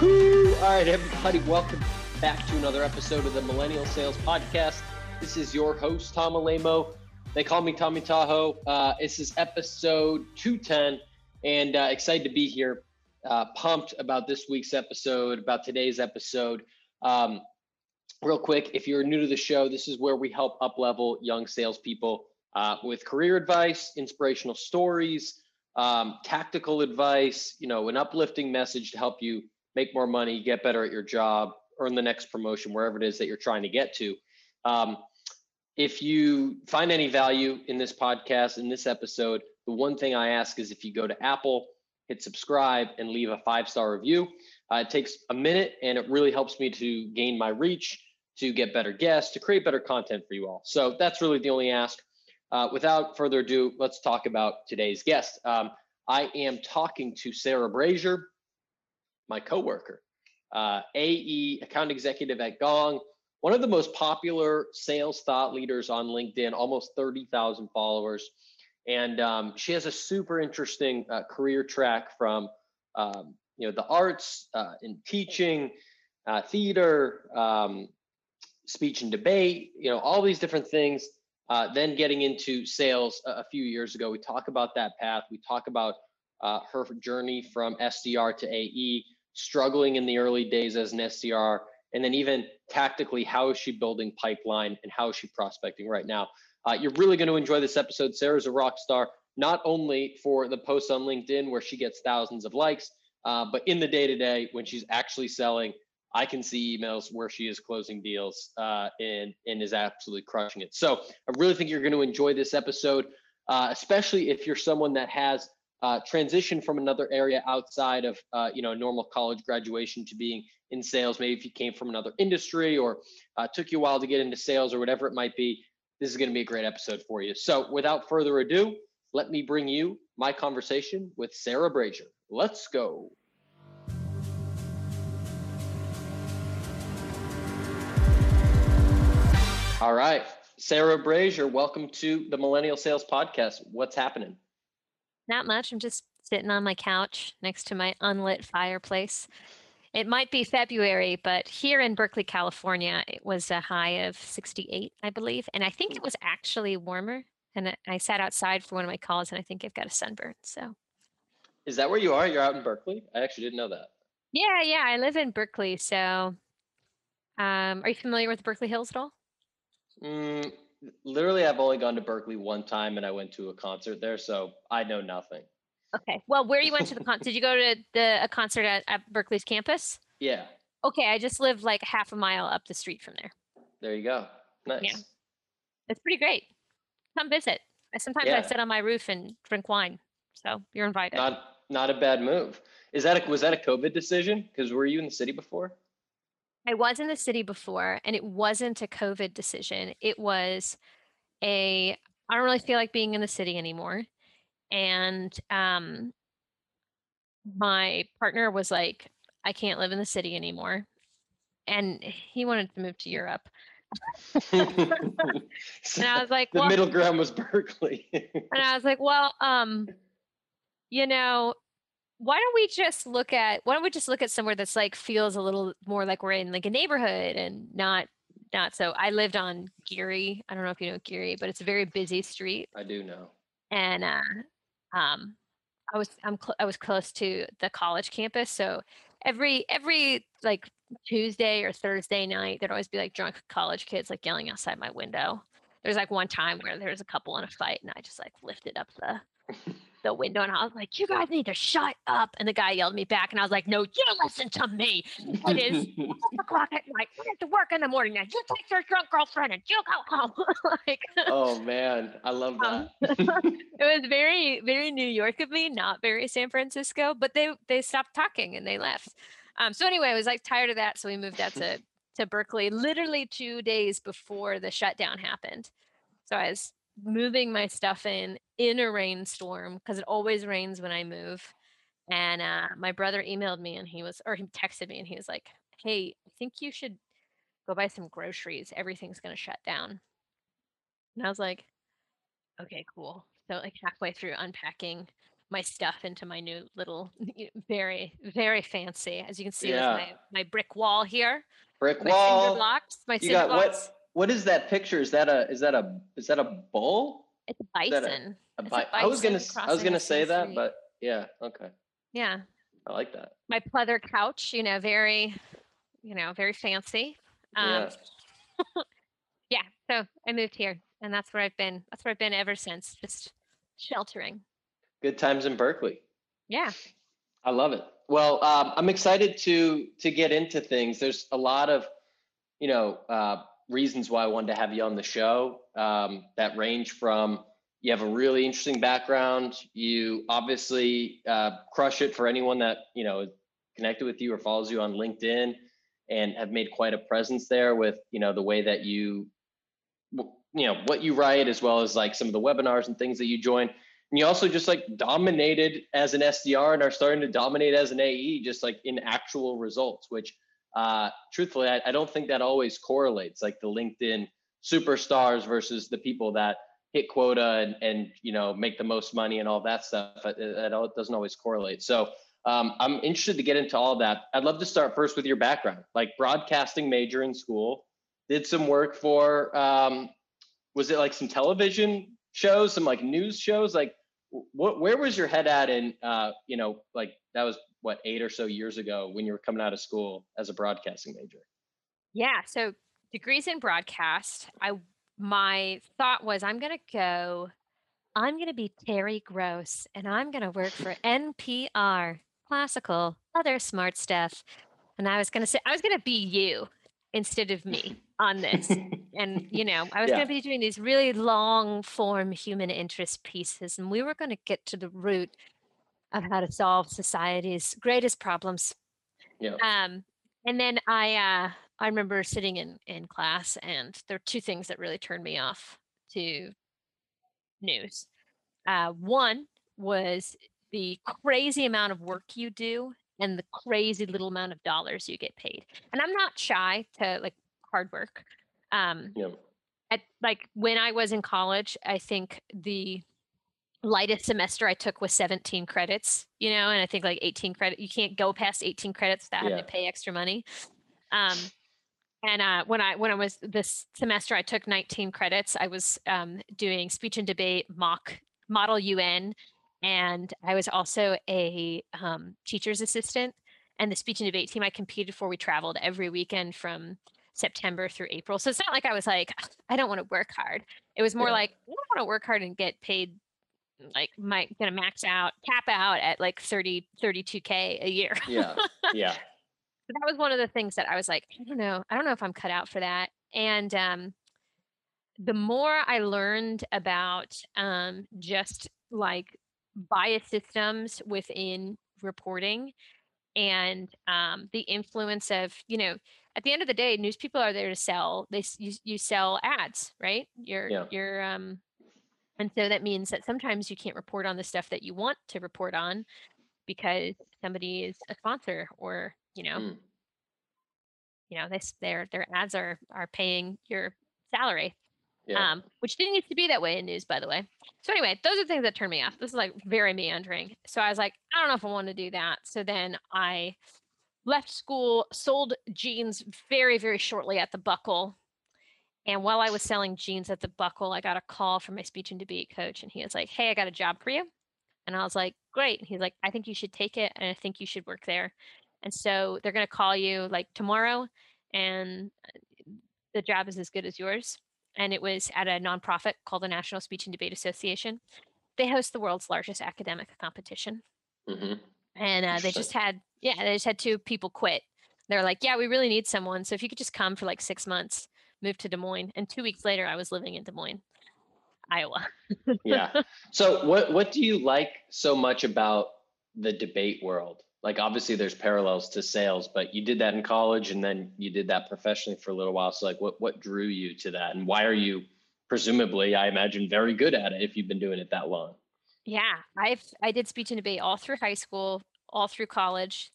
Woohoo! All right, everybody, welcome back to another episode of the Millennial Sales Podcast. This is your host, Tom Alaimo. They call me Tommy Tahoe. Uh, this is episode 210, and uh, excited to be here. Uh, pumped about this week's episode, about today's episode. Um, real quick, if you're new to the show, this is where we help up level young salespeople uh, with career advice, inspirational stories, um, tactical advice, you know, an uplifting message to help you make more money, get better at your job, earn the next promotion, wherever it is that you're trying to get to. Um, if you find any value in this podcast, in this episode, the one thing I ask is if you go to Apple, hit subscribe, and leave a five star review. Uh, it takes a minute and it really helps me to gain my reach, to get better guests, to create better content for you all. So that's really the only ask. Uh, without further ado, let's talk about today's guest. Um, I am talking to Sarah Brazier, my coworker, uh, AE account executive at Gong, one of the most popular sales thought leaders on LinkedIn, almost 30,000 followers. And um, she has a super interesting uh, career track from, um, you know, the arts, uh, in teaching, uh, theater, um, speech and debate, you know, all these different things. Uh, then getting into sales a, a, few years ago, we talk about that path. We talk about uh, her journey from SDR to AE, struggling in the early days as an SDR, and then even tactically, how is she building pipeline and how is she prospecting right now? Uh, you're really going to enjoy this episode. Sarah's a rock star, not only for the posts on LinkedIn where she gets thousands of likes, uh, but in the day to day when she's actually selling. I can see emails where she is closing deals uh, and and is absolutely crushing it. So I really think you're going to enjoy this episode, uh, especially if you're someone that has uh, transitioned from another area outside of uh, you know normal college graduation to being in sales. Maybe if you came from another industry or uh, took you a while to get into sales or whatever it might be, this is going to be a great episode for you. So without further ado, let me bring you my conversation with Sarah Brazier. Let's go. All right. Sarah Brazier, welcome to the Millennial Sales Podcast. What's happening? Not much. I'm just sitting on my couch next to my unlit fireplace. It might be February, but here in Berkeley, California, it was a high of 68, I believe. And I think it was actually warmer. And I sat outside for one of my calls and I think I've got a sunburn. So, is that where you are? You're out in Berkeley? I actually didn't know that. Yeah, yeah. I live in Berkeley. So, um, are you familiar with the Berkeley Hills at all? Mm, literally, I've only gone to Berkeley one time, and I went to a concert there, so I know nothing. Okay. Well, where you went to the concert? did you go to the a concert at, at Berkeley's campus? Yeah. Okay, I just live like half a mile up the street from there. There you go. Nice. Yeah. It's pretty great. Come visit. Sometimes yeah. I sit on my roof and drink wine. So you're invited. Not not a bad move. Is that a, was that a COVID decision? Because were you in the city before? I was in the city before, and it wasn't a COVID decision. It was a I don't really feel like being in the city anymore, and um, my partner was like, I can't live in the city anymore, and he wanted to move to Europe. and I was like, the well, middle ground was Berkeley. and I was like, well, um, you know, why don't we just look at why don't we just look at somewhere that's like feels a little more like we're in like a neighborhood and not not so I lived on Geary. I don't know if you know Geary, but it's a very busy street. I do know. And uh um I was I'm cl- I was close to the college campus, so every every like Tuesday or Thursday night there'd always be like drunk college kids like yelling outside my window. There's like one time where there was a couple in a fight and I just like lifted up the the window and I was like, you guys need to shut up. And the guy yelled me back and I was like, no, you listen to me. It is o'clock at night. We have to work in the morning now. You take your drunk girlfriend and you go home. like, oh man, I love um, that. Um, it was very, very New York of me, not very San Francisco, but they, they stopped talking and they left. Um, so anyway, I was like tired of that. So we moved out to, to Berkeley literally two days before the shutdown happened. So I was moving my stuff in in a rainstorm because it always rains when I move. And uh, my brother emailed me and he was, or he texted me and he was like, Hey, I think you should go buy some groceries. Everything's going to shut down. And I was like, Okay, cool. So, like, halfway through unpacking my stuff into my new little very very fancy as you can see Yeah. with my, my brick wall here Brick my cinder blocks my You cinder got blocks what? What is that picture? Is that a is that a is that a bull? it's a that a- bison A It's a bi- I was gonna bison I was gonna say that, street. but yeah, okay. yeah I like that. my pleather couch you know very you know very fancy um Yeah. yeah so i moved here and that's where i've been that's where i've been ever since just sheltering Good times in Berkeley. yeah I love it. Well, um, I'm excited to to get into things. There's a lot of, you know, uh, reasons why I wanted to have you on the show um, that range from you have a really interesting background. You obviously uh, crush it for anyone that you know connected with you or follows you on LinkedIn, and have made quite a presence there with you know the way that you, you know, what you write as well as like some of the webinars and things that you join. And you also just like dominated as an SDR and are starting to dominate as an AE, just like in actual results, which uh, truthfully, I, I don't think that always correlates. Like the LinkedIn superstars versus the people that hit quota and, and you know make the most money and all that stuff. It, it doesn't always correlate. So um, I'm interested to get into all that. I'd love to start first with your background, like broadcasting major in school. Did some work for um, was it like some television shows, some like news shows? Like what where was your head at in uh, you know, like that was what eight or so years ago when you were coming out of school as a broadcasting major? Yeah, so degrees in broadcast. I my thought was I'm going to go I'm going to be Terry Gross and I'm going to work for NPR, classical, other smart stuff. And I was going to say I was going to be you instead of me on this. And you know, I was Yeah. going to be doing these really long form human interest pieces and we were going to get to the root of how to solve society's greatest problems yeah. um, and then I uh, I remember sitting in in class, and there are two things that really turned me off to news. Uh, one was the crazy amount of work you do and the crazy little amount of dollars you get paid. And I'm not shy to like hard work. Um, Yeah. at like when I was in college, I think the lightest semester I took was 17 credits, you know, and I think like 18 credit, you can't go past 18 credits without having to pay extra money. Um, and uh, when I when I was this semester, I took 19 credits. I was um, doing speech and debate, mock model UN, and I was also a um, teacher's assistant. And the speech and debate team I competed for, we traveled every weekend from September through April. So it's not like I was like, I don't want to work hard. It was more Yeah. like, I don't want to work hard and get paid like might gonna max out, cap out at like 30, 32K a year. Yeah. Yeah. So that was one of the things that I was like, I don't know, I don't know if I'm cut out for that. And um, the more I learned about um, just like bias systems within reporting and um, the influence of, you know, at the end of the day, news people are there to sell. They you, you sell ads, right? You're Yeah. you're um, and so that means that sometimes you can't report on the stuff that you want to report on because somebody is a sponsor or you know Mm. you know this their their ads are are paying your salary Yeah. um which didn't used to be that way in news by the way so anyway those are things that turn me off this is like very meandering so i was like i don't know if i want to do that so then i left school sold jeans very very shortly at the buckle and while i was selling jeans at the buckle i got a call from my speech and debate coach and he was like hey i got a job for you. And i was like great. And he's like i think you should take it and i think you should work there. And so they're going to call you like tomorrow and uh, the job is as good as yours. And it was at a nonprofit called the national speech and debate association. They host the world's largest academic competition. Hmm and uh, they just had yeah they just had two people quit. They're like yeah we really need someone so if you could just come for like six months move to des moines and two weeks later i was living in des moines iowa yeah. So what what do you like so much about the debate world? Like obviously there's parallels to sales, but you did that in college and then you did that professionally for a little while. So like what what drew you to that and why are you presumably I imagine very good at it if you've been doing it that long? Yeah, I've I did speech and debate all through high school, all through college.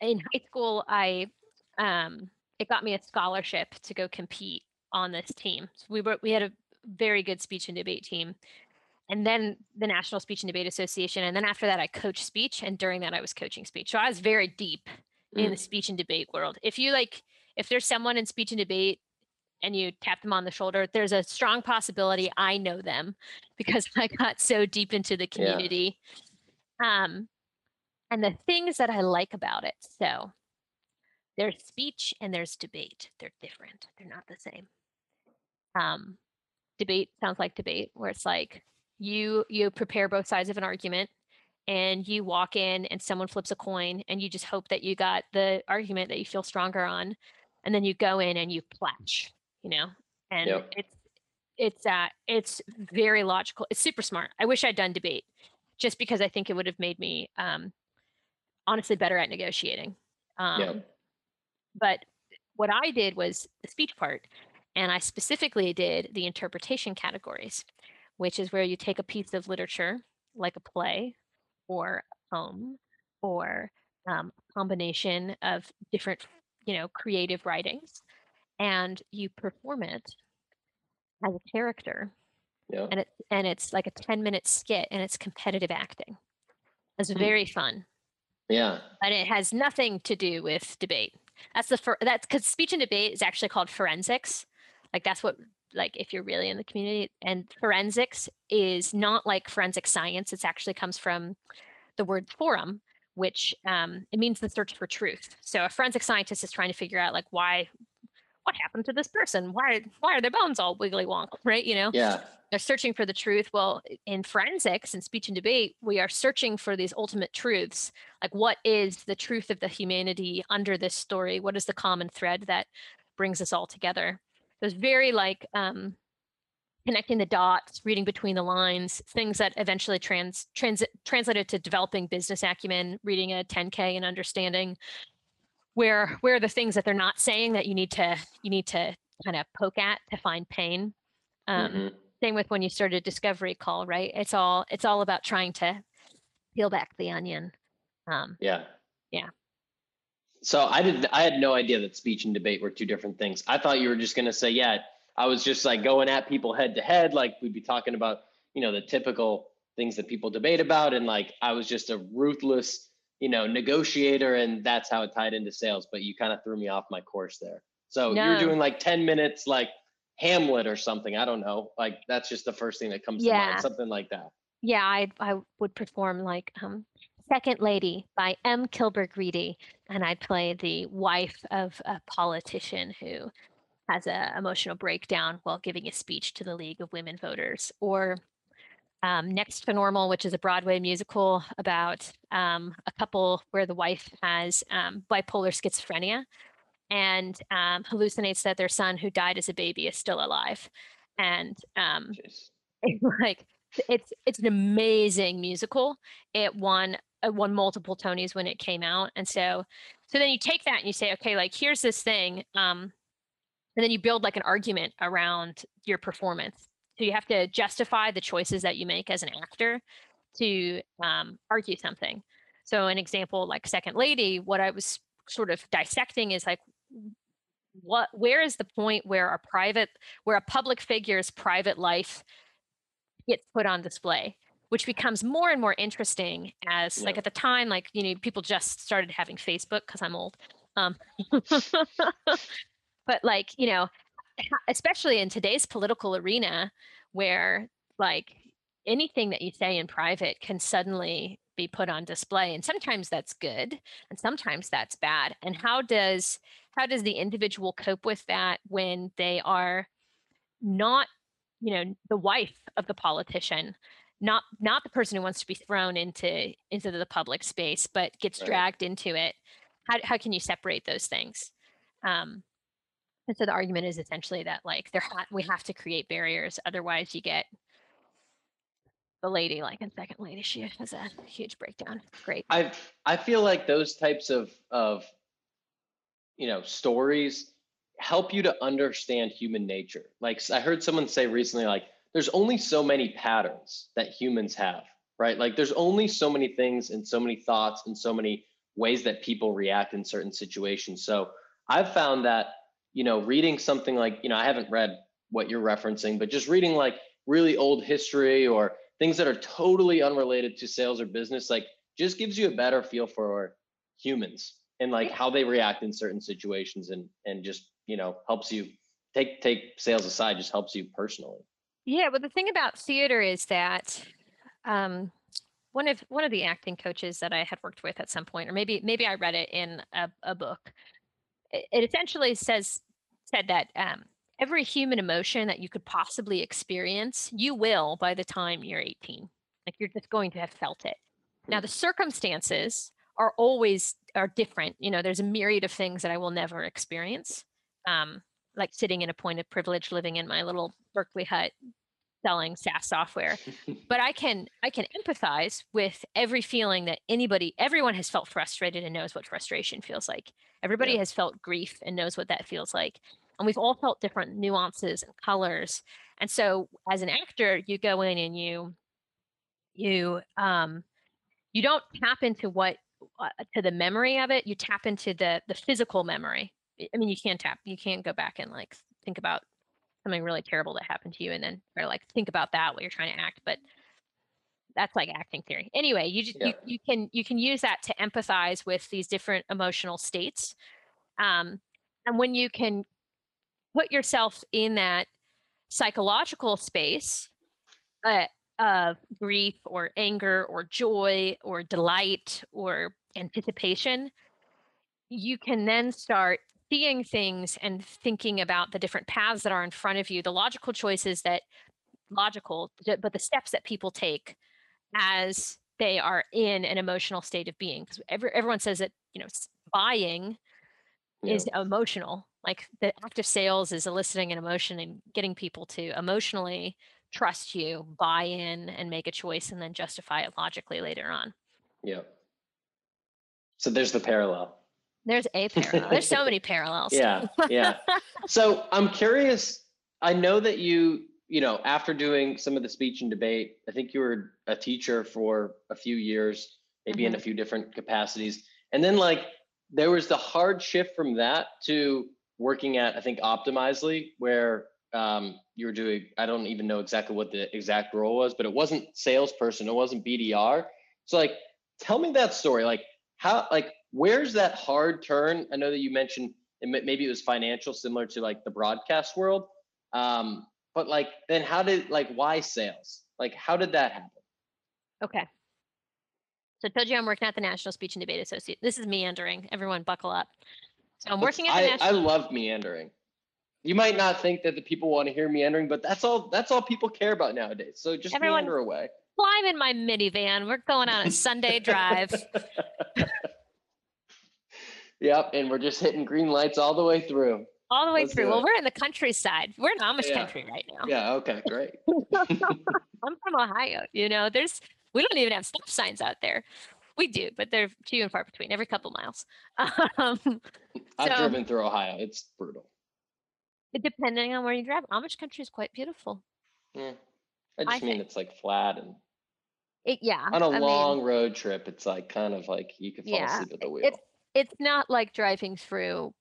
In high school, I um it got me a scholarship to go compete on this team. So we were we had a very good speech and debate team. and then the National Speech and Debate Association. And then after that, I coached speech. And during that, I was coaching speech. So I was very deep mm. in the speech and debate world. If you like, if there's someone in speech and debate and you tap them on the shoulder, there's a strong possibility I know them because I got so deep into the community. Yeah. Um, and the things that I like about it. So there's speech and there's debate. They're different. They're not the same. Um, debate sounds like debate, where it's like you you prepare both sides of an argument and you walk in and someone flips a coin and you just hope that you got the argument that you feel stronger on and then you go in and you platch you know and yep. it's it's uh it's very logical it's super smart i wish i'd done debate just because i think it would have made me um honestly better at negotiating um yep. But what i did was the speech part and i specifically did the interpretation categories which is where you take a piece of literature like a play or a poem or um, a combination of different, you know, creative writings, and you perform it as a character. Yeah. And it's and it's like a 10 minute skit and it's competitive acting. It's mm. very fun. Yeah. But it has nothing to do with debate. That's the first that's because speech and debate is actually called forensics. Like that's what like if you're really in the community and forensics is not like forensic science it's actually comes from the word forum which um, it means the search for truth so a forensic scientist is trying to figure out like why what happened to this person? Why why are their bones all wiggly wonk right you know? Yeah. They're searching for the truth. Well in forensics and speech and debate we are searching for these ultimate truths. Like what is the truth of the humanity under this story? What is the common thread that brings us all together? It was very like um, connecting the dots, reading between the lines, things that eventually trans, trans translated to developing business acumen, reading a 10K and understanding where where are the things that they're not saying that you need to you need to kind of poke at to find pain. Um, mm-hmm. Same with when you start a discovery call, right? It's all it's all about trying to peel back the onion. Um, yeah. Yeah. So I did. I had no idea that speech and debate were two different things. I thought you were just going to say, yeah, I was just like going at people head to head, like we'd be talking about, you know, the typical things that people debate about, and like I was just a ruthless, you know, negotiator, and that's how it tied into sales. But you kind of threw me off my course there. So no. you're doing like ten minutes, like Hamlet or something. I don't know. Like that's just the first thing that comes yeah. to mind. Something like that. Yeah, I I would perform like um Second Lady by M. Kilburg Reedy, and I play the wife of a politician who has an emotional breakdown while giving a speech to the League of Women Voters. Or um, Next to Normal, which is a Broadway musical about um, a couple where the wife has um, bipolar schizophrenia and um, hallucinates that their son, who died as a baby, is still alive. And um, like it's it's an amazing musical. It won uh, won multiple Tonys when it came out, and so so then you take that and you say, okay, like here's this thing, um, and then you build like an argument around your performance. So you have to justify the choices that you make as an actor to um, argue something. So an example like Second Lady, what I was sort of dissecting is like what where is the point where a private where a public figure's private life gets put on display which becomes more and more interesting as yeah. like at the time like you know people just started having facebook because i'm old um, but like you know especially in today's political arena where like anything that you say in private can suddenly be put on display and sometimes that's good and sometimes that's bad and how does how does the individual cope with that when they are not you know the wife of the politician not not the person who wants to be thrown into into the public space but gets right. dragged into it how, how can you separate those things um and so the argument is essentially that like there ha- we have to create barriers otherwise you get the lady like in second lady she has a huge breakdown great i i feel like those types of of you know stories help you to understand human nature. Like I heard someone say recently, like there's only so many patterns that humans have, right? Like there's only so many things and so many thoughts and so many ways that people react in certain situations. So I've found that, you know, reading something like, you know, I haven't read what you're referencing, but just reading like really old history or things that are totally unrelated to sales or business, like just gives you a better feel for humans and like how they react in certain situations and and just you know helps you take take sales aside just helps you personally. Yeah but the thing about theater is that um one of one of the acting coaches that i had worked with at some point or maybe maybe i read it in a, a book it, it essentially says said that um every human emotion that you could possibly experience you will by the time you're 18 like you're just going to have felt it now the circumstances are always are different. You know, there's a myriad of things that I will never experience. Um, like sitting in a point of privilege, living in my little Berkeley hut, selling SaaS software. but I can I can empathize with every feeling that anybody, everyone has felt frustrated and knows what frustration feels like. Everybody yeah. has felt grief and knows what that feels like. And we've all felt different nuances and colors. And so as an actor, you go in and you you um you don't tap into what uh, to the memory of it you tap into the the physical memory i mean you can't tap you can't go back and like think about something really terrible that happened to you and then or like think about that while you're trying to act but that's like acting theory anyway you just yeah. you, you can you can use that to empathize with these different emotional states um, and when you can put yourself in that psychological space uh, of grief or anger or joy or delight or anticipation, you can then start seeing things and thinking about the different paths that are in front of you, the logical choices that logical, but the steps that people take as they are in an emotional state of being. Because every, everyone says that, you know, buying yeah. is emotional. Like the act of sales is eliciting an emotion and getting people to emotionally trust you, buy in, and make a choice, and then justify it logically later on. Yeah. So there's the parallel. There's a parallel. there's so many parallels. Yeah. Yeah. so I'm curious. I know that you, you know, after doing some of the speech and debate, I think you were a teacher for a few years, maybe mm-hmm. in a mm-hmm. few different capacities. And then like there was the hard shift from that to working at I think Optimizely, where um, you were doing i don't even know exactly what the exact role was but it wasn't salesperson it wasn't bdr so like tell me that story like how like where's that hard turn i know that you mentioned maybe it was financial similar to like the broadcast world um, but like then how did like why sales like how did that happen okay so i told you i'm working at the national speech and debate associate this is meandering everyone buckle up so i'm working at the I, national i love meandering you might not think that the people want to hear meandering, but that's all that's all people care about nowadays. So just Everyone, meander away. Climb in my minivan. We're going on a Sunday drive. yep, and we're just hitting green lights all the way through. All the way Let's through. Well, we're in the countryside. We're in Amish yeah. country right now. Yeah, okay, great. I'm from Ohio. You know, there's we don't even have stop signs out there. We do, but they're few and far between, every couple miles. Um, I've so, driven through Ohio. It's brutal depending on where you drive, Amish country is quite beautiful. Yeah. I just I mean think. it's like flat and it, yeah. On a I long mean, road trip, it's like kind of like you could fall yeah, asleep at the wheel. It's it's not like driving through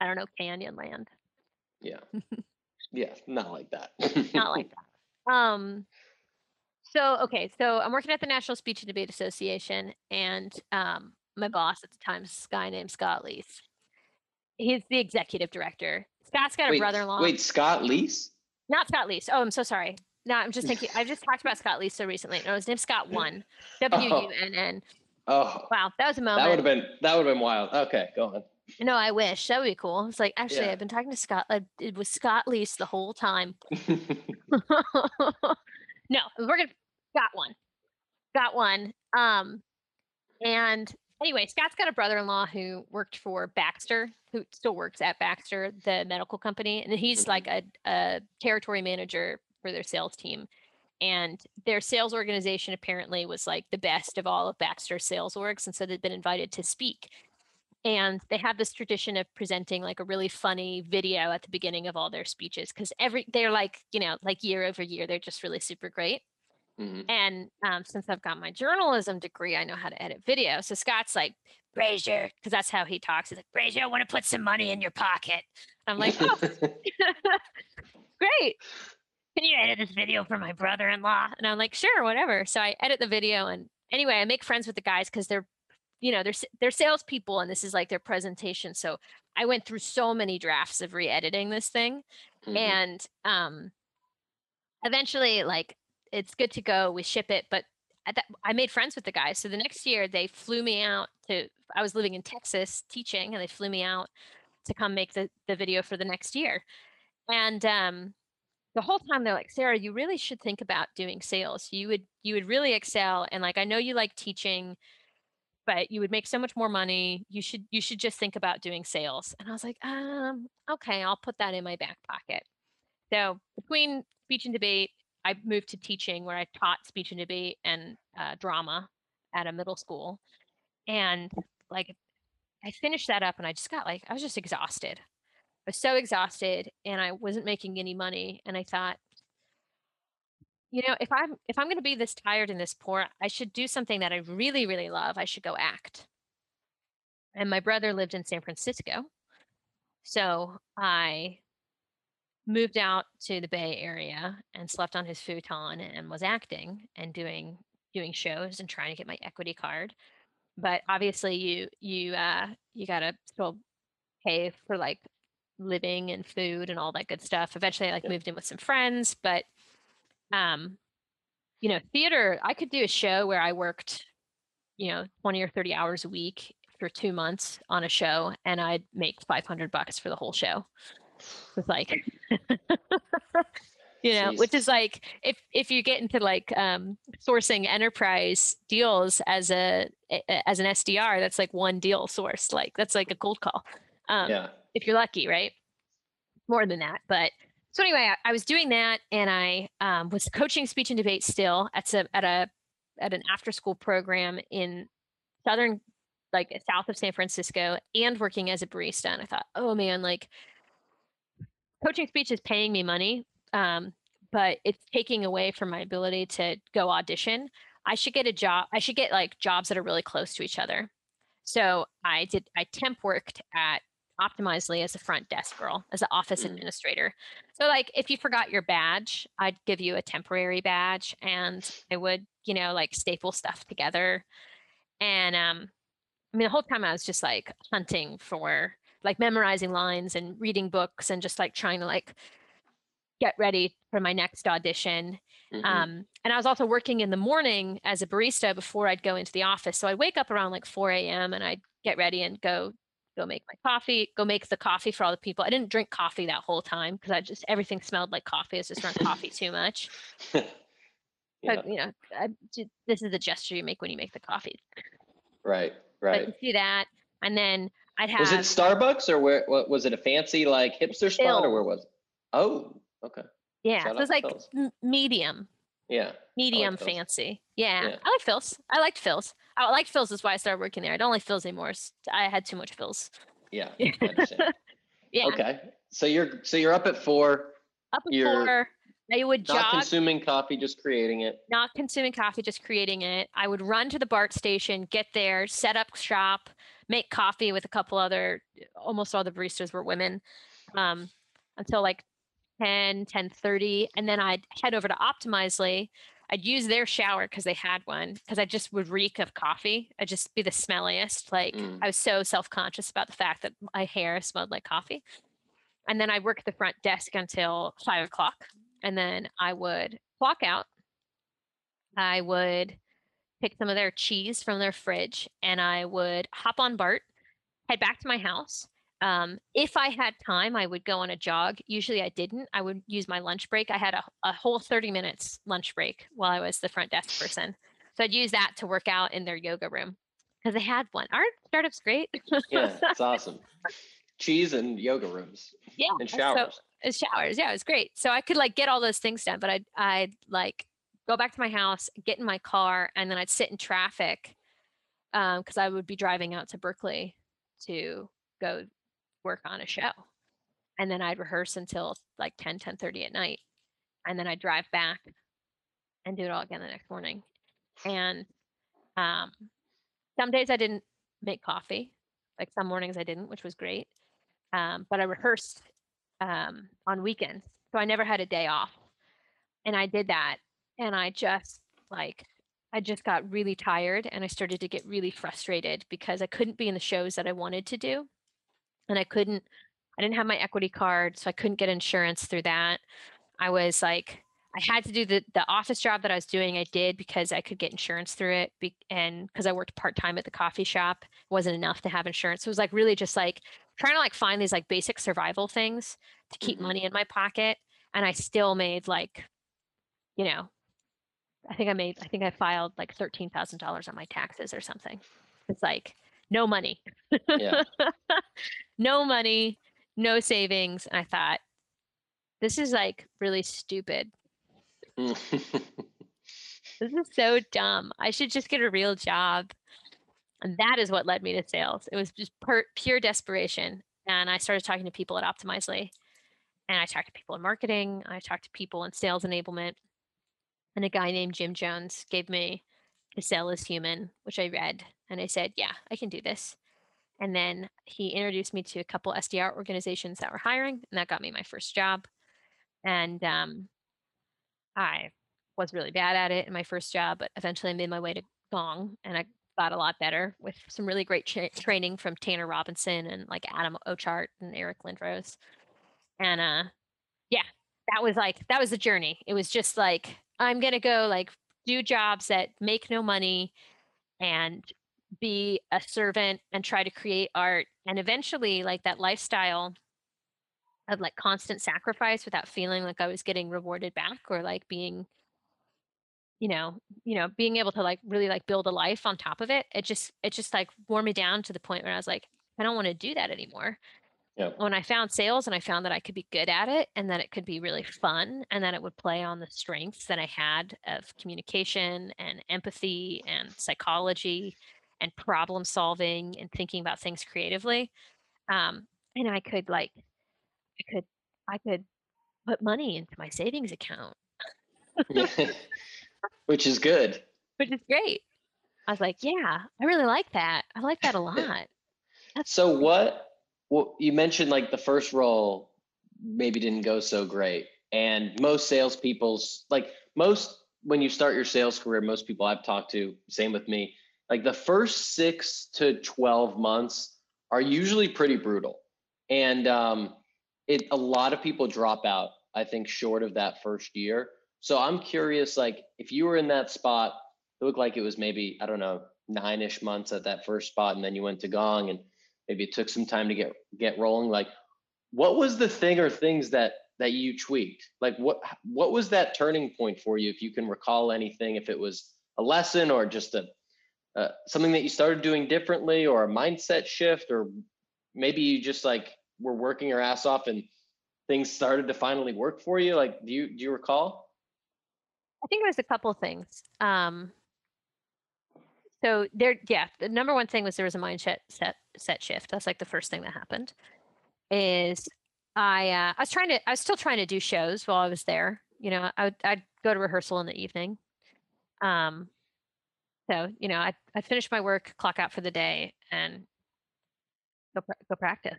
I don't know, Canyonland. Yeah. yeah, not like that. not like that. Um so okay, so I'm working at the National Speech and Debate Association and um my boss at the time is a guy named Scott Leese. He's the executive director Scott's got a brother-in-law. Wait, Scott Leese? Not Scott Leese. Oh, I'm so sorry. No, I'm just thinking. I've just talked about Scott Leese so recently. No, his name's Scott Wunn. W U N N. Oh. Wow, that was a moment. That would have been that would have been wild. Okay, go on. No, I wish that would be cool. It's like actually, yeah. I've been talking to Scott. Uh, it was Scott Leese the whole time. no, we're gonna got one, got one. Um, and anyway, Scott's got a brother-in-law who worked for Baxter, who still works at Baxter, the medical company, and he's mm-hmm. like a, a territory manager for their sales team. And their sales organization apparently was like the best of all of Baxter's sales orgs, and so they've been invited to speak. And they have this tradition of presenting like a really funny video at the beginning of all their speeches because every they're like you know like year over year they're just really super great. Mm-hmm. And um, since I've got my journalism degree, I know how to edit video. So Scott's like, Brazier, because that's how he talks. He's like, Brazier, I want to put some money in your pocket. I'm like, oh, great. can you edit this video for my brother-in-law? And I'm like, sure, whatever. So I edit the video and anyway, I make friends with the guys because they're, you know, they're they're salespeople and this is like their presentation. So I went through so many drafts of re-editing this thing, mm-hmm. and um, eventually, like it's good to go. We ship it, but that, I made friends with the guys. So the next year, they flew me out to. I was living in Texas teaching, and they flew me out to come make the the video for the next year, and um, the whole time they're like sarah you really should think about doing sales you would you would really excel and like i know you like teaching but you would make so much more money you should you should just think about doing sales. And i was like um okay i'll put that in my back pocket. So between speech and debate i moved to teaching where i taught speech and debate and uh, drama at a middle school. And like i finished that up and i just got like i was just exhausted. I was so exhausted and I wasn't making any money. And I thought, you know, if I'm if I'm going to be this tired and this poor, I should do something that I really really love. I should go act. And my brother lived in San Francisco, so I moved out to the Bay Area and slept on his futon and was acting and doing doing shows and trying to get my equity card. But obviously, you you uh, you got to still pay for like living and food and all that good stuff. Eventually I like moved in with some friends, but um you know, theater, I could do a show where I worked, you know, 20 or 30 hours a week for 2 months on a show and I'd make 500 bucks for the whole show. With like you know, Jeez. which is like if if you get into like um sourcing enterprise deals as a as an SDR, that's like one deal source. Like that's like a cold call. Um, yeah if you're lucky, right? More than that. But so anyway, I, I was doing that and I um, was coaching speech and debate still at a, at a at an after school program in southern like south of San Francisco and working as a barista. And I thought, oh man, like coaching speech is paying me money, um, but it's taking away from my ability to go audition. I should get a job. I should get like jobs that are really close to each other. So I did. I temp worked at Optimizely as a front desk girl, as an office mm. administrator. So, like, if you forgot your badge, I'd give you a temporary badge and I would, you know, like staple stuff together. And um, I mean, the whole time I was just like hunting for like memorizing lines and reading books and just like trying to like get ready for my next audition. Mm-hmm. Um, and I was also working in the morning as a barista before I'd go into the office. So I'd wake up around like 4 a.m. and I'd get ready and go go make my coffee, go make the coffee for all the people. I didn't drink coffee that whole time because I just everything smelled like coffee. I just drunk coffee too much. yeah. But you know, I, this is the gesture you make when you make the coffee. Right, right. But do that, and then I'd have. Was it Starbucks or where? What was it? A fancy like hipster spot or where was? It? Oh, okay. Yeah, so it was like m- medium. Yeah. Medium like fancy. Yeah. yeah. I like Philz. I liked Philz. I liked Philz is why I started working there. I don't like Philz anymore. I had too much Philz. Yeah. yeah. Okay. So you're so you're up at four. Up at you're four. I would not jog, consuming coffee, just creating it. Not consuming coffee, just creating it. I would run to the BART station, get there, set up shop, make coffee with a couple other. Almost all the baristas were women. Um, until like 10, 10 30. And then I'd head over to Optimizely. I'd use their shower because they had one because I just would reek of coffee. I'd just be the smelliest. Like mm. I was so self conscious about the fact that my hair smelled like coffee. And then I worked the front desk until five o'clock. And then I would clock out. I would pick some of their cheese from their fridge and I would hop on BART, head back to my house, um, if I had time, I would go on a jog. Usually I didn't. I would use my lunch break. I had a, a whole 30 minutes lunch break while I was the front desk person. So I'd use that to work out in their yoga room because they had one. Our startup's great. yeah, it's awesome. Cheese and yoga rooms. Yeah. And showers. So, showers. Yeah, it was great. So I could like get all those things done, but I'd, I'd like go back to my house, get in my car, and then I'd sit in traffic because um, I would be driving out to Berkeley to go work on a show. And then I'd rehearse until like 10, 10 30 at night. And then I'd drive back and do it all again the next morning. And um, some days I didn't make coffee. Like some mornings I didn't, which was great. Um, but I rehearsed um, on weekends. So I never had a day off. and I did that. And I just like, I just got really tired and I started to get really frustrated because I couldn't be in the shows that I wanted to do. And I couldn't, I didn't have my equity card, so I couldn't get insurance through that. I was like, I had to do the the office job that I was doing. I did because I could get insurance through it, be, and because I worked part time at the coffee shop, it wasn't enough to have insurance. So it was like really just like trying to like find these like basic survival things to keep Mhm. money in my pocket, and I still made like, you know, I think I made I think I filed like thirteen thousand dollars on my taxes or something. It's like no money, Yeah. no money, no savings. And I thought, this is like really stupid. This is so dumb. I should just get a real job. And that is what led me to sales. It was just per, pure desperation. And I started talking to people at Optimizely. And I talked to people in marketing. I talked to people in sales enablement. And a guy named Jim Jones gave me To Sell is Human, which I read. And I said, Yeah, I can do this. And then he introduced me to a couple SDR organizations that were hiring. And that got me my first job. And um, I was really bad at it in my first job, but eventually I made my way to Gong and I got a lot better with some really great tra- training from Tanner Robinson and like Adam Ochart and Eric Lindrose. And uh yeah, that was like that was the journey. It was just like I'm going to go like do jobs that make no money and be a servant and try to create art and eventually like that lifestyle of like constant sacrifice without feeling like I was getting rewarded back or like being you know you know being able to like really like build a life on top of it it just it just like wore me down to the point where i was like i don't want to do that anymore When i found sales and i found that i could be good at it and that it could be really fun and that it would play on the strengths that i had of communication and empathy and psychology and problem solving and thinking about things creatively um and i could like i could i could put money into my savings account Which is good. which is great. I was like, yeah, I really like that. I like that a lot. So what? Well, you mentioned like the first role maybe didn't go so great, and most salespeople's like most when you start your sales career, most people I've talked to, same with me, like the first six to twelve months are usually pretty brutal, and um, it a lot of people drop out. I think short of that first year. So I'm curious, like if you were in that spot, it looked like it was maybe I don't know nine-ish months at that first spot, and then you went to Gong and maybe it took some time to get get rolling. Like what was the thing or things that that you tweaked? Like what what was that turning point for you if you can recall anything if it was a lesson or just a uh, something that you started doing differently or a mindset shift or maybe you just like were working your ass off and things started to finally work for you? Like do you do you recall? I think it was a couple things. Um, so there, yeah, the number one thing was there was a mindset set set shift. That's like the first thing that happened. Is I uh, I was trying to I was still trying to do shows while I was there. You know, I would I'd go to rehearsal in the evening. Um, so you know, I I'd finish my work, clock out for the day, and go go practice.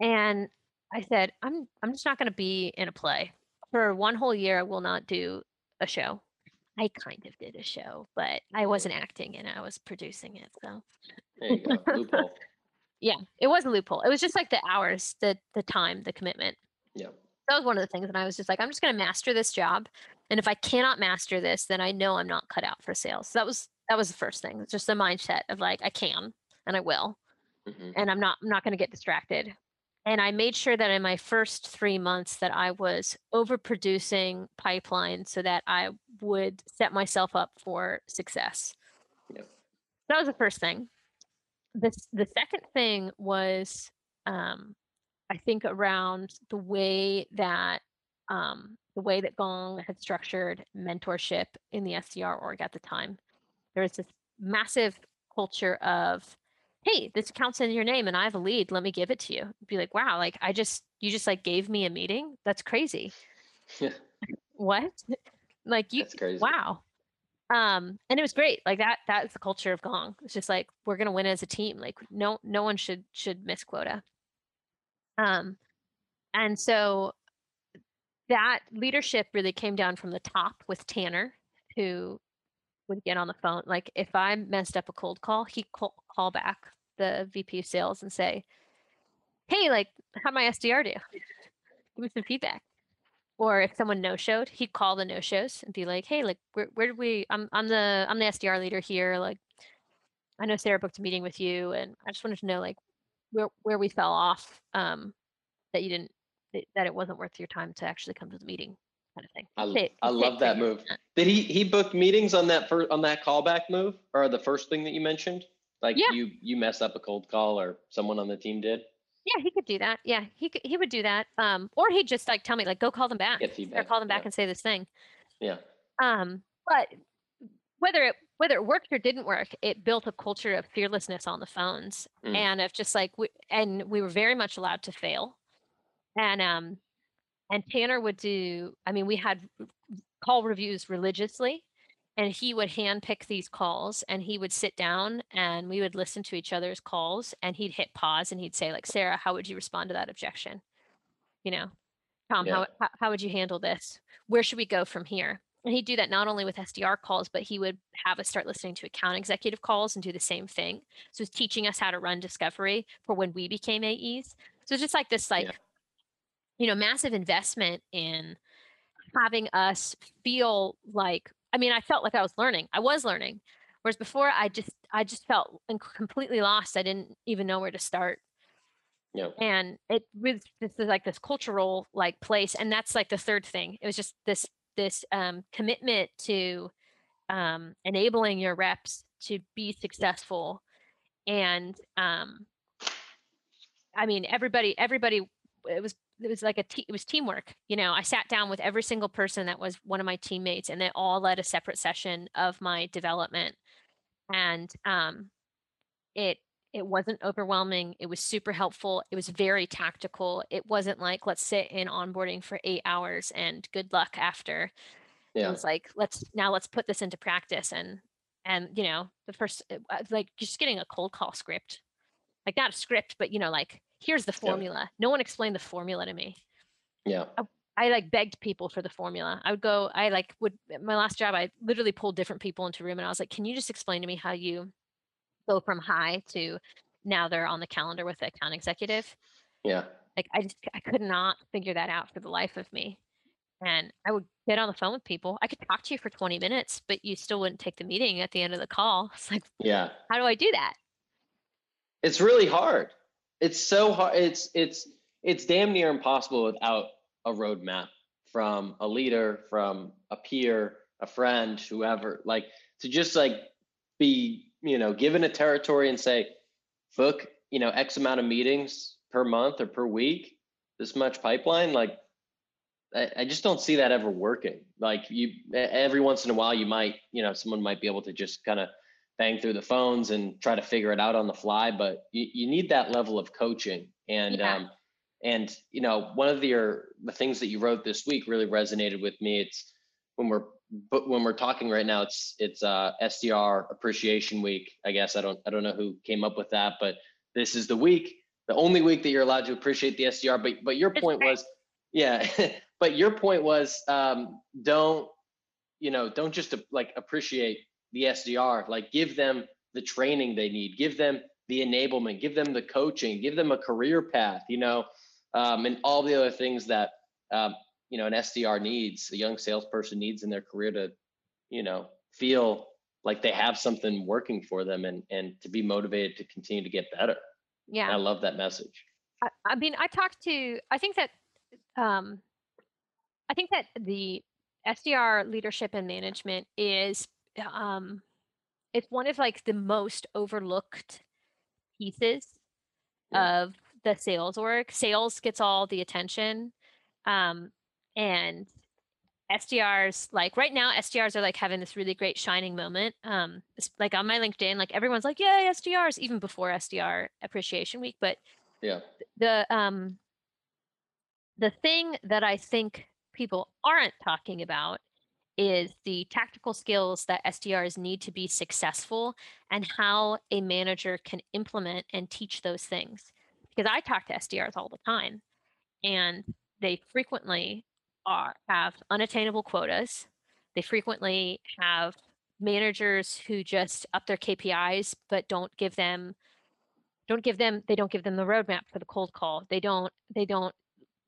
And I said, I'm I'm just not going to be in a play for one whole year. I will not do a show. I kind of did a show, but I wasn't acting and. I was producing it. So there you go loophole yeah, it was a loophole. It was just like the hours, the the time, the commitment. yeah That was one of the things. And I was just like, I'm just going to master this job. And if I cannot master this, then I know I'm not cut out for sales. So that was that was the first thing. It's just the mindset of like I can and I will Mhm. and I'm not I'm not going to get distracted. And I made sure that in my first three months that I was overproducing pipeline so that I would set myself up for success. Yep. That was the first thing. The the second thing was um, I think around the way that um, the way that Gong had structured mentorship in the SDR org at the time. There was this massive culture of hey, this account's in your name and I have a lead. Let me give it to you. Be like, wow, like I just, you just like gave me a meeting. That's crazy. Yeah. What? like you, that's crazy wow. Um, and it was great. Like that, that's the culture of Gong. It's just like, we're going to win as a team. Like no, no one should, should miss quota. Um, and so that leadership really came down from the top with Tanner, who would get on the phone. Like if I messed up a cold call, he'd call, call back the VP of sales and say, Hey, like, how my SDR do? Give me some feedback. Or if someone no showed, he'd call the no shows and be like, Hey, like, where, where did we, I'm, I'm the, I'm the SDR leader here. Like, I know Sarah booked a meeting with you and I just wanted to know like where, where we fell off, um, that you didn't, that it wasn't worth your time to actually come to the meeting kind of thing. I, I love that move. Did he he book meetings on that first on that callback move or the first thing that you mentioned? Like Yeah. you you messed up a cold call or someone on the team did? Yeah, he could do that. Yeah, he could, he would do that. Um, or he'd just like tell me like, go call them back or call them back yeah. and say this thing. Yeah. Um, but whether it whether it worked or didn't work, it built a culture of fearlessness on the phones Mm. and of just like we, and we were very much allowed to fail. And um and Tanner would do I mean we had call reviews religiously and he would handpick these calls and he would sit down and we would listen to each other's calls and he'd hit pause and he'd say like Sarah, how would you respond to that objection? You know, Tom, Yeah. how, how would you handle this? Where should we go from here? And he'd do that not only with SDR calls, but he would have us start listening to account executive calls and do the same thing. So he's teaching us how to run discovery for when we became AEs. So it's just like this, like, Yeah. You know, massive investment in having us feel like, I mean, I felt like I was learning. I was learning. Whereas before I just, I just felt completely lost. I didn't even know where to start Yeah. and it was this is like this cultural like place and that's like the third thing it was just this this um, commitment to um, enabling your reps to be successful and um, i mean everybody everybody it was it was like a te- it was teamwork you know i sat down with every single person that was one of my teammates and they all led a separate session of my development and um, it it wasn't overwhelming it was super helpful it was very tactical it wasn't like let's sit in onboarding for eight hours and good luck after it was like let's now let's put this into practice and and you know the first like just getting a cold call script like not a script but you know like here's the Yeah. formula no one explained the formula to me Yeah. I like begged people for the formula. I would go, I like would my last job, I literally pulled different people into a room and I was like, can you just explain to me how you go from high to now they're on the calendar with the account executive? Yeah. Like I just I could not figure that out for the life of me. And I would get on the phone with people. I could talk to you for 20 minutes, but you still wouldn't take the meeting at the end of the call. It's like, Yeah. how do I do that? It's really hard. It's so hard. It's it's it's damn near impossible without a roadmap from a leader, from a peer, a friend, whoever. Like to just like be, you know, given a territory and say, book, you know, X amount of meetings per month or per week, this much pipeline. Like I, I just don't see that ever working. Like you, every once in a while, you might, you know, someone might be able to just kind of bang through the phones and try to figure it out on the fly. But you, you need that level of coaching. And Yeah. um, and you know, one of the your, the things that you wrote this week really resonated with me. It's when we're but when we're talking right now, it's it's uh, SDR Appreciation Week. I guess I don't I don't know who came up with that, but this is the week, the only week that you're allowed to appreciate the SDR. But but your point was, yeah, but your point was um, don't you know don't just uh, like appreciate the SDR, like give them the training they need, give them the enablement, give them the coaching, give them a career path, you know, um, and all the other things that um, you know an SDR needs, a young salesperson needs in their career to, you know, feel like they have something working for them and and to be motivated to continue to get better. And Yeah. I love that message. I, I mean, I talked to, I think that, um, I think that the SDR leadership and management is, um, it's one of like the most overlooked pieces Yeah. of the sales work. Sales gets all the attention. Um, and SDRs, like right now, SDRs are like having this really great shining moment. Um, like on my LinkedIn, like everyone's like, yay, SDRs, even before SDR Appreciation Week. But Yeah. the um the thing that I think people aren't talking about is the tactical skills that SDRs need to be successful and how a manager can implement and teach those things. Because I talk to SDRs all the time and they frequently are have unattainable quotas. They frequently have managers who just up their KPIs but don't give them don't give them they don't give them the roadmap for the cold call. They don't they don't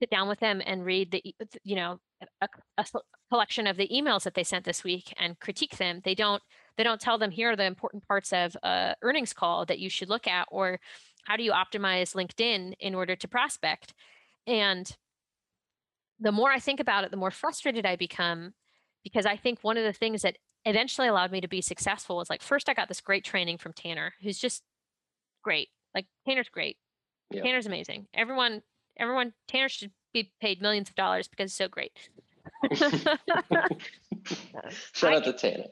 sit down with them and read the you know a, a collection of the emails that they sent this week and critique them. They don't they don't tell them here are the important parts of a earnings call that you should look at or how do you optimize LinkedIn in order to prospect. And the more I think about it, the more frustrated I become because I think one of the things that eventually allowed me to be successful was like first I got this great training from Tanner, who's just great. Like Tanner's great. Yeah. Tanner's amazing. Everyone, everyone, Tanner should be paid millions of dollars because it's so great. Shout out to Tanner.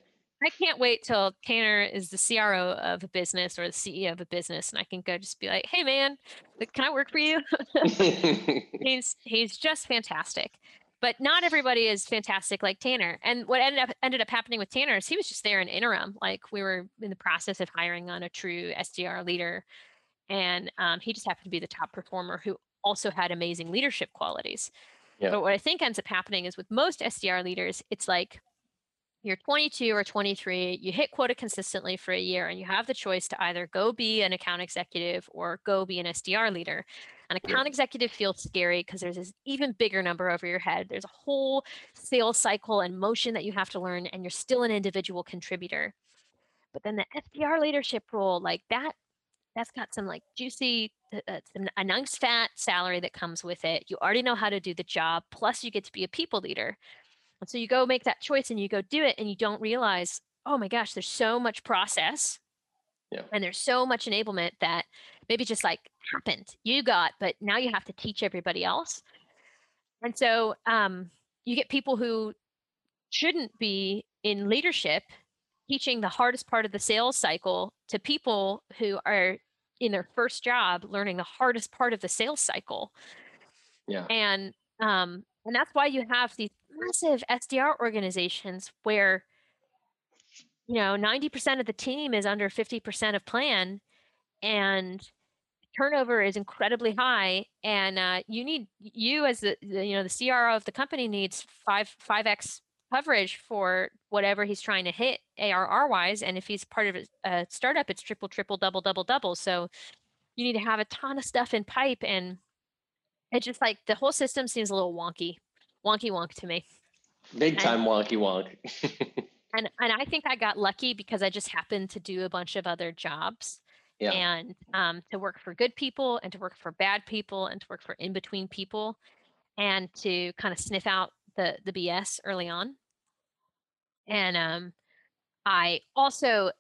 I can't wait till Tanner is the CRO of a business or the CEO of a business, and I can go just be like, "Hey, man, can I work for you?" he's he's just fantastic, but not everybody is fantastic like Tanner. And what ended up ended up happening with Tanner is he was just there in interim. Like we were in the process of hiring on a true SDR leader, and um, he just happened to be the top performer who also had amazing leadership qualities. Yeah. But what I think ends up happening is with most SDR leaders, it's like you're 22 or 23, you hit quota consistently for a year, and you have the choice to either go be an account executive or go be an SDR leader. An account executive feels scary because there's this even bigger number over your head. There's a whole sales cycle and motion that you have to learn, and you're still an individual contributor. But then the SDR leadership role, like that, that's got some like juicy, uh, uh a nice fat salary that comes with it. You already know how to do the job, plus you get to be a people leader. And so you go make that choice and you go do it and you don't realize, oh my gosh, there's so much process. Yeah. And there's so much enablement that maybe just like happened. You got, but now you have to teach everybody else. And so um, you get people who shouldn't be in leadership teaching the hardest part of the sales cycle to people who are in their first job learning the hardest part of the sales cycle. Yeah. And um, and that's why you have these massive SDR organizations where you know 90% of the team is under 50% of plan and turnover is incredibly high and uh, you need you as the, the, you know the CRO of the company needs 5 5x coverage for whatever he's trying to hit ARR wise and if he's part of a startup it's triple triple double double double so you need to have a ton of stuff in pipe and it's just like the whole system seems a little wonky wonky wonk to me. Big time and, wonky wonk. and and I think I got lucky because I just happened to do a bunch of other jobs. Yeah. And um, to work for good people and to work for bad people and to work for in between people and to kind of sniff out the the BS early on. And um, I also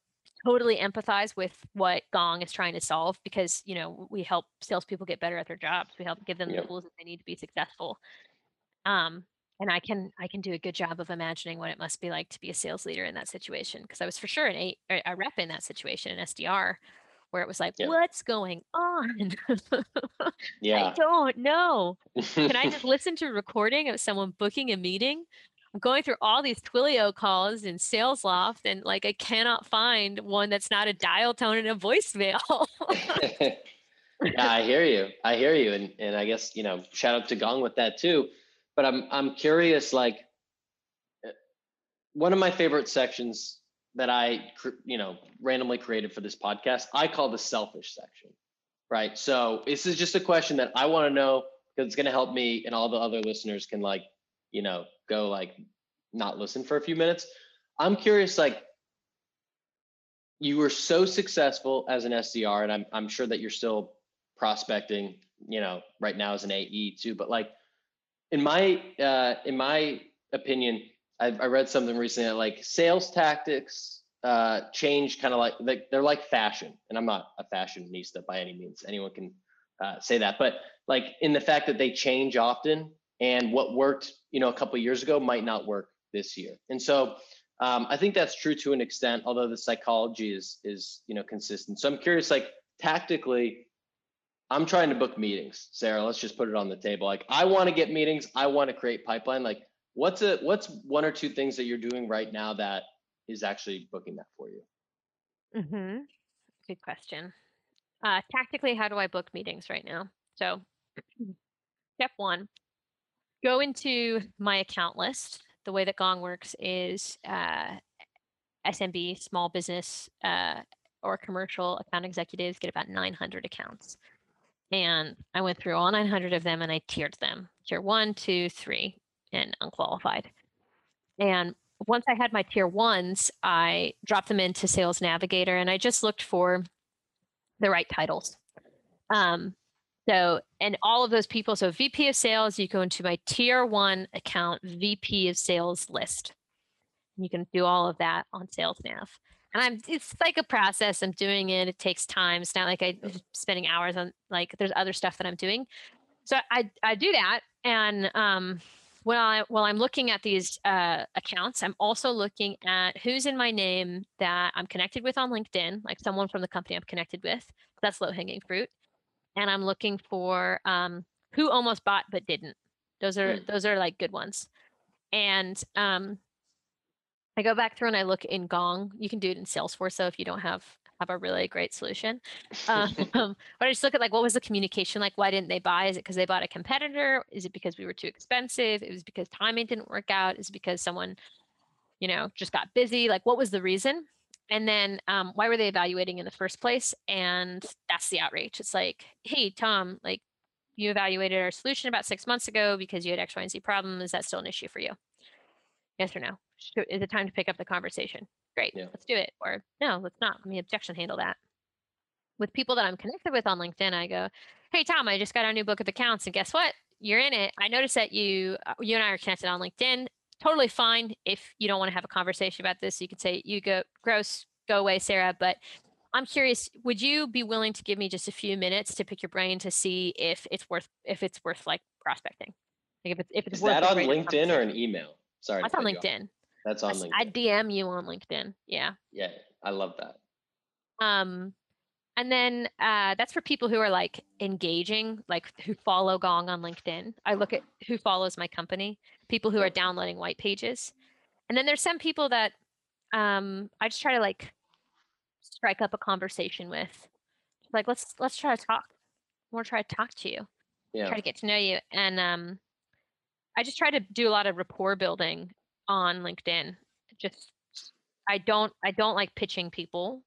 totally empathize with what Gong is trying to solve because you know we help salespeople get better at their jobs. We help give them yep. the tools that they need to be successful. Um, and I can I can do a good job of imagining what it must be like to be a sales leader in that situation because I was for sure an a, a rep in that situation, an SDR, where it was like, yeah. what's going on? yeah, I don't know. Can I just listen to a recording of someone booking a meeting? I'm going through all these Twilio calls in SalesLoft, and like I cannot find one that's not a dial tone and a voicemail. yeah, I hear you. I hear you, and and I guess you know, shout out to Gong with that too but I'm I'm curious. Like, eh, one of my favorite sections that I you know randomly created for this podcast, I call the selfish section. Right. So this is just a question that I want to know because it's going to help me and all the other listeners can like you know go like not listen for a few minutes. I'm curious, like you were so successful as an SDR, and I'm I'm sure that you're still prospecting, you know, right now as an AE too. But like, in my uh, in my opinion, I've, I read something recently that like sales tactics uh, change kind of like, like they're like fashion, and I'm not a fashionista by any means. Anyone can uh, say that, but like in the fact that they change often, and what worked you know a couple years ago might not work this year, and so. Um, I think that's true to an extent, although the psychology is is you know consistent. So I'm curious, like tactically, I'm trying to book meetings, Sarah. Let's just put it on the table. Like I want to get meetings. I want to create pipeline. Like what's a what's one or two things that you're doing right now that is actually booking that for you? Mm-hmm. Good question. Uh, tactically, how do I book meetings right now? So, step one, go into my account list. The way that Gong works is uh, SMB, small business uh, or commercial account executives get about 900 accounts. And I went through all 900 of them and I tiered them tier one, two, three, and unqualified. And once I had my tier ones, I dropped them into Sales Navigator and I just looked for the right titles. Um, so, and all of those people, so VP of sales, you go into my tier one account, VP of sales list. You can do all of that on Sales Nav. And I'm, it's like a process. I'm doing it. It takes time. It's not like I'm spending hours on like, there's other stuff that I'm doing. So I, I do that. And um, while, I, while I'm looking at these uh, accounts, I'm also looking at who's in my name that I'm connected with on LinkedIn, like someone from the company I'm connected with. That's low hanging fruit and I'm looking for um, who almost bought but didn't. Those are mm. those are like good ones. And um, I go back through and I look in Gong. You can do it in Salesforce, so if you don't have have a really great solution. Um, but I just look at like what was the communication like? Why didn't they buy? Is it because they bought a competitor? Is it because we were too expensive? It was because timing didn't work out? Is it because someone, you know, just got busy? Like what was the reason? and then um, why were they evaluating in the first place and that's the outreach it's like hey tom like you evaluated our solution about six months ago because you had x y and z problem is that still an issue for you yes or no is it time to pick up the conversation great yeah. let's do it or no let's not let me objection handle that with people that i'm connected with on linkedin i go hey tom i just got our new book of accounts and guess what you're in it i noticed that you uh, you and i are connected on linkedin totally fine if you don't want to have a conversation about this. You could say, you go, gross, go away, Sarah. But I'm curious, would you be willing to give me just a few minutes to pick your brain to see if it's worth, if it's worth like prospecting? Like if it's, if it's Is that on LinkedIn or an email? Sorry. That's on LinkedIn. That's on LinkedIn. I DM you on LinkedIn. Yeah. Yeah. I love that. Um, and then uh, that's for people who are like engaging, like who follow Gong on LinkedIn. I look at who follows my company, people who are downloading white pages. And then there's some people that um, I just try to like strike up a conversation with. Like let's let's try to talk. I want to try to talk to you. Yeah. Try to get to know you. And um, I just try to do a lot of rapport building on LinkedIn. Just I don't I don't like pitching people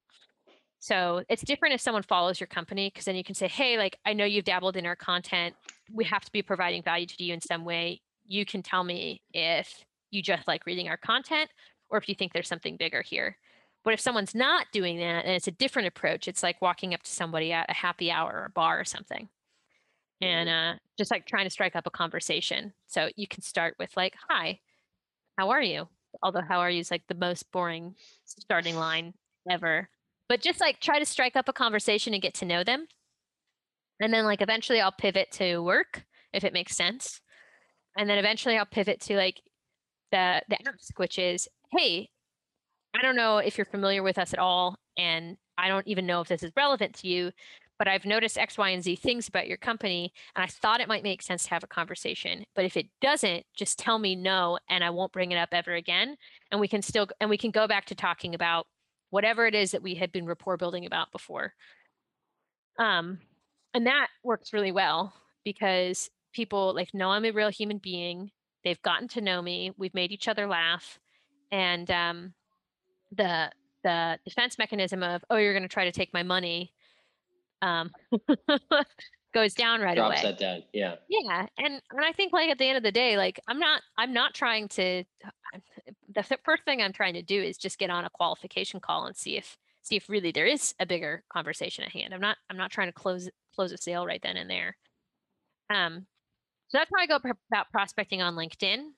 so it's different if someone follows your company because then you can say, hey, like, I know you've dabbled in our content. We have to be providing value to you in some way. You can tell me if you just like reading our content or if you think there's something bigger here. But if someone's not doing that and it's a different approach, it's like walking up to somebody at a happy hour or a bar or something and mm-hmm. uh, just like trying to strike up a conversation. So you can start with like, hi, how are you? Although how are you is like the most boring starting line ever. But just like try to strike up a conversation and get to know them. And then like eventually i'll pivot to work if it makes sense. And then eventually i'll pivot to like the the ask which is hey i don't know if you're familiar with us at all and i don't even know if this is relevant to you but i've noticed x y and z things about your company and i thought it might make sense to have a conversation but if it doesn't just tell me no and i won't bring it up ever again and we can still and we can go back to talking about whatever it is that we had been rapport building about before. Um, and that works really well because people like know I'm a real human being. They've gotten to know me. We've made each other laugh, and um, the the defense mechanism of oh you're going to try to take my money um, goes down right Drops away. that down. Yeah. Yeah, and and I think like at the end of the day, like I'm not I'm not trying to. The first thing I'm trying to do is just get on a qualification call and see if see if really there is a bigger conversation at hand. I'm not I'm not trying to close close a sale right then and there. Um, so that's how I go about prospecting on LinkedIn.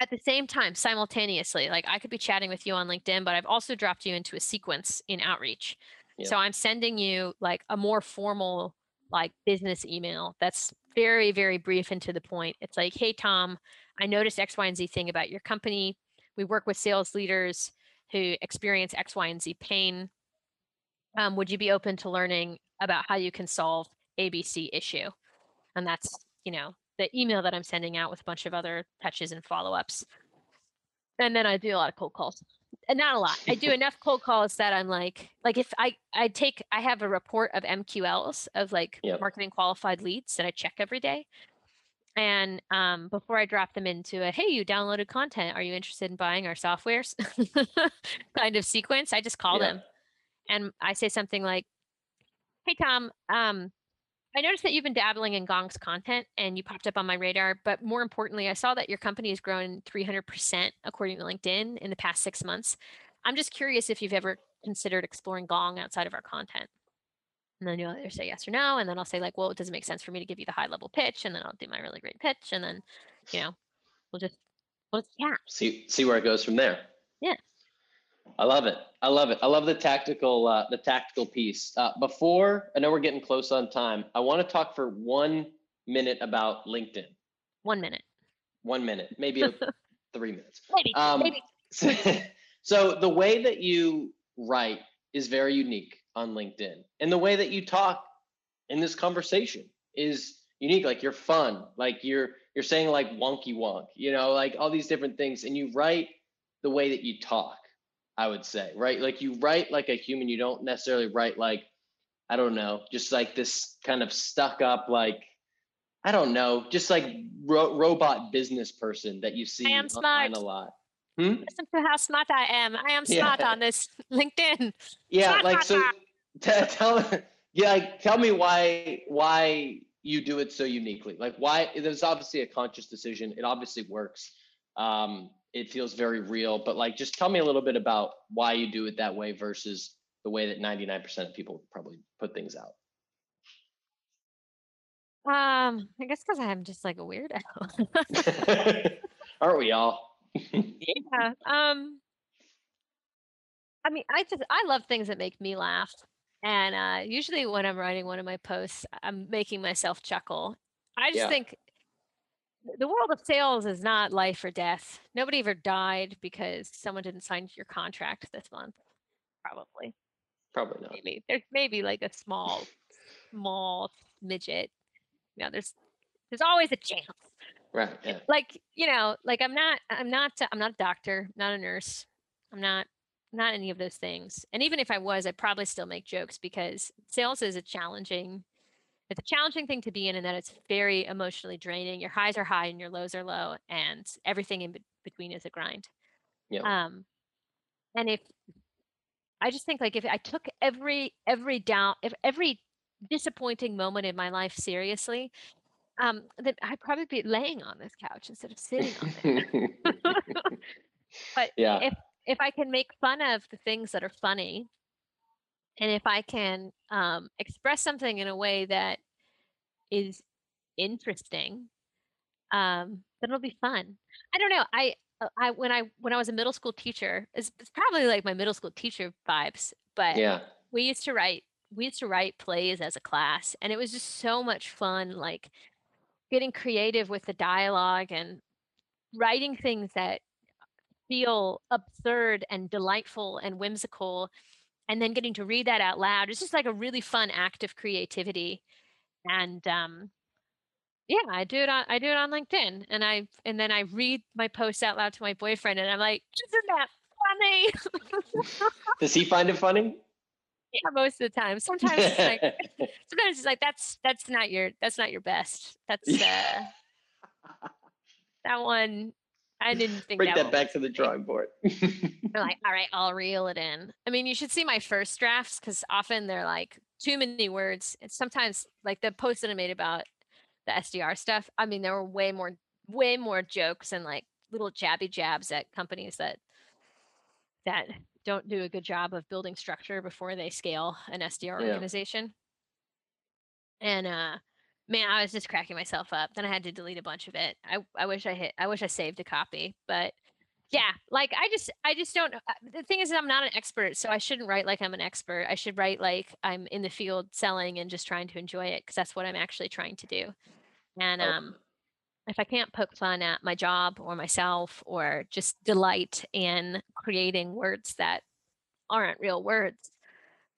At the same time, simultaneously, like I could be chatting with you on LinkedIn, but I've also dropped you into a sequence in outreach. So I'm sending you like a more formal like business email that's very, very brief and to the point. It's like, hey, Tom, I noticed X, Y, and Z thing about your company. We work with sales leaders who experience X, Y, and Z pain. Um, would you be open to learning about how you can solve ABC issue? And that's, you know, the email that I'm sending out with a bunch of other touches and follow ups. And then I do a lot of cold calls And not a lot. I do enough cold calls that I'm like, like if I I take I have a report of MQLs of like yep. marketing qualified leads that I check every day. and um, before I drop them into a hey, you downloaded content, are you interested in buying our softwares kind of sequence? I just call yeah. them and I say something like, Hey Tom, um, I noticed that you've been dabbling in Gong's content and you popped up on my radar, but more importantly, I saw that your company has grown 300% according to LinkedIn in the past six months. I'm just curious if you've ever considered exploring Gong outside of our content. And then you'll either say yes or no. And then I'll say, like, well, it doesn't make sense for me to give you the high level pitch. And then I'll do my really great pitch. And then, you know, we'll just, we'll just yeah. See, see where it goes from there. Yeah. I love it. I love it. I love the tactical, uh, the tactical piece. Uh, before I know we're getting close on time, I want to talk for one minute about LinkedIn. One minute. One minute, maybe three minutes. Maybe. Um, maybe. So, so the way that you write is very unique on LinkedIn. And the way that you talk in this conversation is unique. Like you're fun. Like you're you're saying like wonky wonk, you know, like all these different things. And you write the way that you talk, I would say, right? Like you write like a human. You don't necessarily write like, I don't know, just like this kind of stuck up, like, I don't know, just like ro- robot business person that you see am smart. a lot. Hmm? Listen to how smart I am. I am smart yeah. on this LinkedIn. Yeah, smart, like so. T- tell yeah, like, tell me why why you do it so uniquely. Like why there's obviously a conscious decision. It obviously works. Um, it feels very real. But like, just tell me a little bit about why you do it that way versus the way that 99% of people probably put things out. Um, I guess because I'm just like a weirdo. Aren't we all? yeah. Um, I mean, I just I love things that make me laugh, and uh, usually when I'm writing one of my posts, I'm making myself chuckle. I just yeah. think the world of sales is not life or death. Nobody ever died because someone didn't sign your contract this month. Probably. Probably not. Maybe there's maybe like a small, small midget. You know, there's there's always a chance. Right. Yeah. Like, you know, like I'm not I'm not I'm not a doctor, not a nurse. I'm not not any of those things. And even if I was, I'd probably still make jokes because sales is a challenging it's a challenging thing to be in and that it's very emotionally draining. Your highs are high and your lows are low and everything in between is a grind. Yeah. Um and if I just think like if I took every every down if every disappointing moment in my life seriously, um, then I'd probably be laying on this couch instead of sitting on it. but yeah. if if I can make fun of the things that are funny, and if I can um, express something in a way that is interesting, um, then it'll be fun. I don't know. I uh, I when I when I was a middle school teacher, it's, it's probably like my middle school teacher vibes, but yeah, we used to write we used to write plays as a class, and it was just so much fun. Like getting creative with the dialogue and writing things that feel absurd and delightful and whimsical and then getting to read that out loud it's just like a really fun act of creativity and um yeah i do it on i do it on linkedin and i and then i read my posts out loud to my boyfriend and i'm like isn't that funny does he find it funny yeah, most of the time. Sometimes it's like sometimes it's like that's that's not your that's not your best. That's uh that one I didn't think bring that, that back to the drawing board. they're like, all right, I'll reel it in. I mean, you should see my first drafts because often they're like too many words. And sometimes like the post that I made about the SDR stuff, I mean, there were way more way more jokes and like little jabby jabs at companies that that don't do a good job of building structure before they scale an SDR yeah. organization. And uh man, I was just cracking myself up. Then I had to delete a bunch of it. I I wish I hit I wish I saved a copy, but yeah, like I just I just don't uh, the thing is I'm not an expert, so I shouldn't write like I'm an expert. I should write like I'm in the field selling and just trying to enjoy it because that's what I'm actually trying to do. And oh. um if I can't poke fun at my job or myself or just delight in creating words that aren't real words,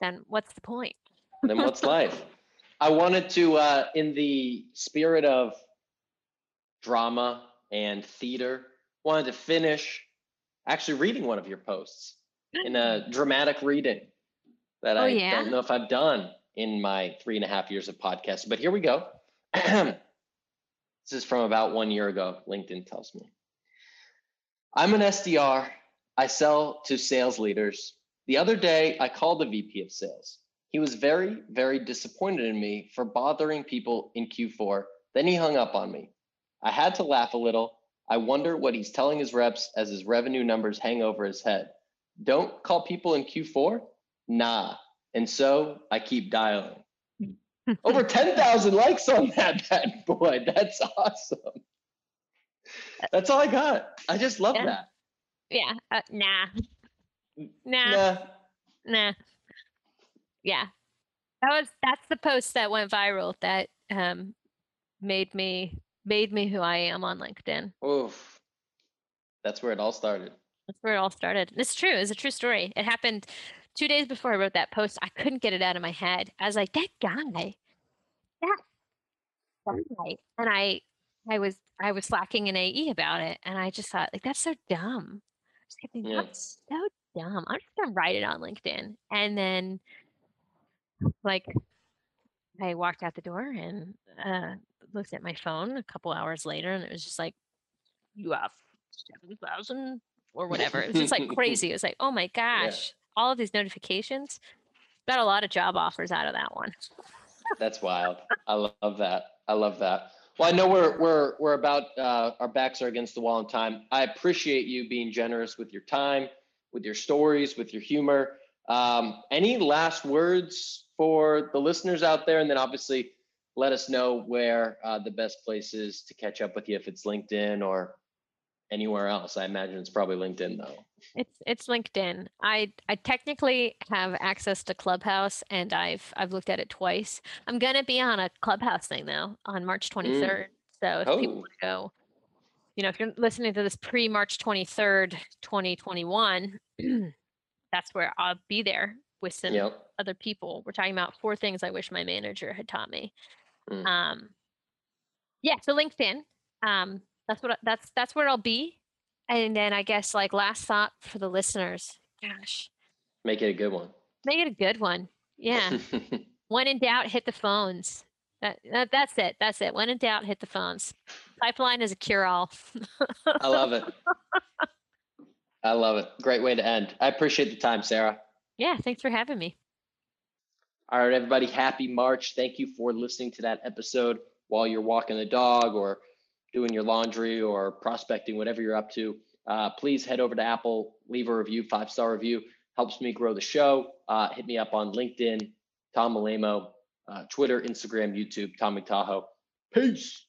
then what's the point? then what's life? I wanted to, uh, in the spirit of drama and theater, wanted to finish actually reading one of your posts in a dramatic reading that oh, I yeah? don't know if I've done in my three and a half years of podcasting. But here we go. This is from about one year ago, LinkedIn tells me. I'm an SDR. I sell to sales leaders. The other day, I called the VP of sales. He was very, very disappointed in me for bothering people in Q4. Then he hung up on me. I had to laugh a little. I wonder what he's telling his reps as his revenue numbers hang over his head. Don't call people in Q4? Nah. And so I keep dialing. Over 10,000 likes on that bad boy. That's awesome. That's all I got. I just love Yeah. that. Yeah. Uh, nah. Nah. Nah. Nah. Yeah. That was that's the post that went viral that um made me made me who I am on LinkedIn. Oof. That's where it all started. That's where it all started. It's true. It's a true story. It happened two days before I wrote that post. I couldn't get it out of my head. I was like, that guy, that guy, and I, I was, I was slacking in AE about it, and I just thought, like, that's so dumb. I just kept thinking, Yeah. that's so dumb. I'm just gonna write it on LinkedIn, and then, like, I walked out the door and uh, looked at my phone a couple hours later, and it was just like, you have seven thousand or whatever. It was just like crazy. It was like, oh my gosh, all of these notifications. Got a lot of job offers out of that one. That's wild. I love that. I love that. Well, I know we're we're we're about uh, our backs are against the wall in time. I appreciate you being generous with your time, with your stories, with your humor. Um, any last words for the listeners out there, and then obviously let us know where uh, the best place is to catch up with you if it's LinkedIn or anywhere else. I imagine it's probably LinkedIn though. It's it's LinkedIn. I I technically have access to Clubhouse and I've I've looked at it twice. I'm gonna be on a Clubhouse thing though on March 23rd. So if people Oh. want to go, you know, if you're listening to this pre March 23rd, 2021, that's where I'll be there with some Yep. Other people. We're talking about four things I wish my manager had taught me. Mm. Um, yeah, so LinkedIn. Um, that's what that's that's where I'll be. And then I guess like last thought for the listeners. Gosh, Make it a good one. make it a good one. Yeah. when in doubt, hit the phones. That, that that's it. That's it. When in doubt, hit the phones. Pipeline is a cure all. I love it. I love it. Great way to end. I appreciate the time, Sarah. yeah. Thanks for having me. All right, everybody, happy March. Thank you for listening to that episode while you're walking the dog or doing your laundry or prospecting, whatever you're up to. Uh, please head over to Apple, leave a review, five star review. Helps me grow the show. Uh, hit me up on LinkedIn, Tom Alaimo, uh, Twitter, Instagram, YouTube, Tommy Tahoe. Peace.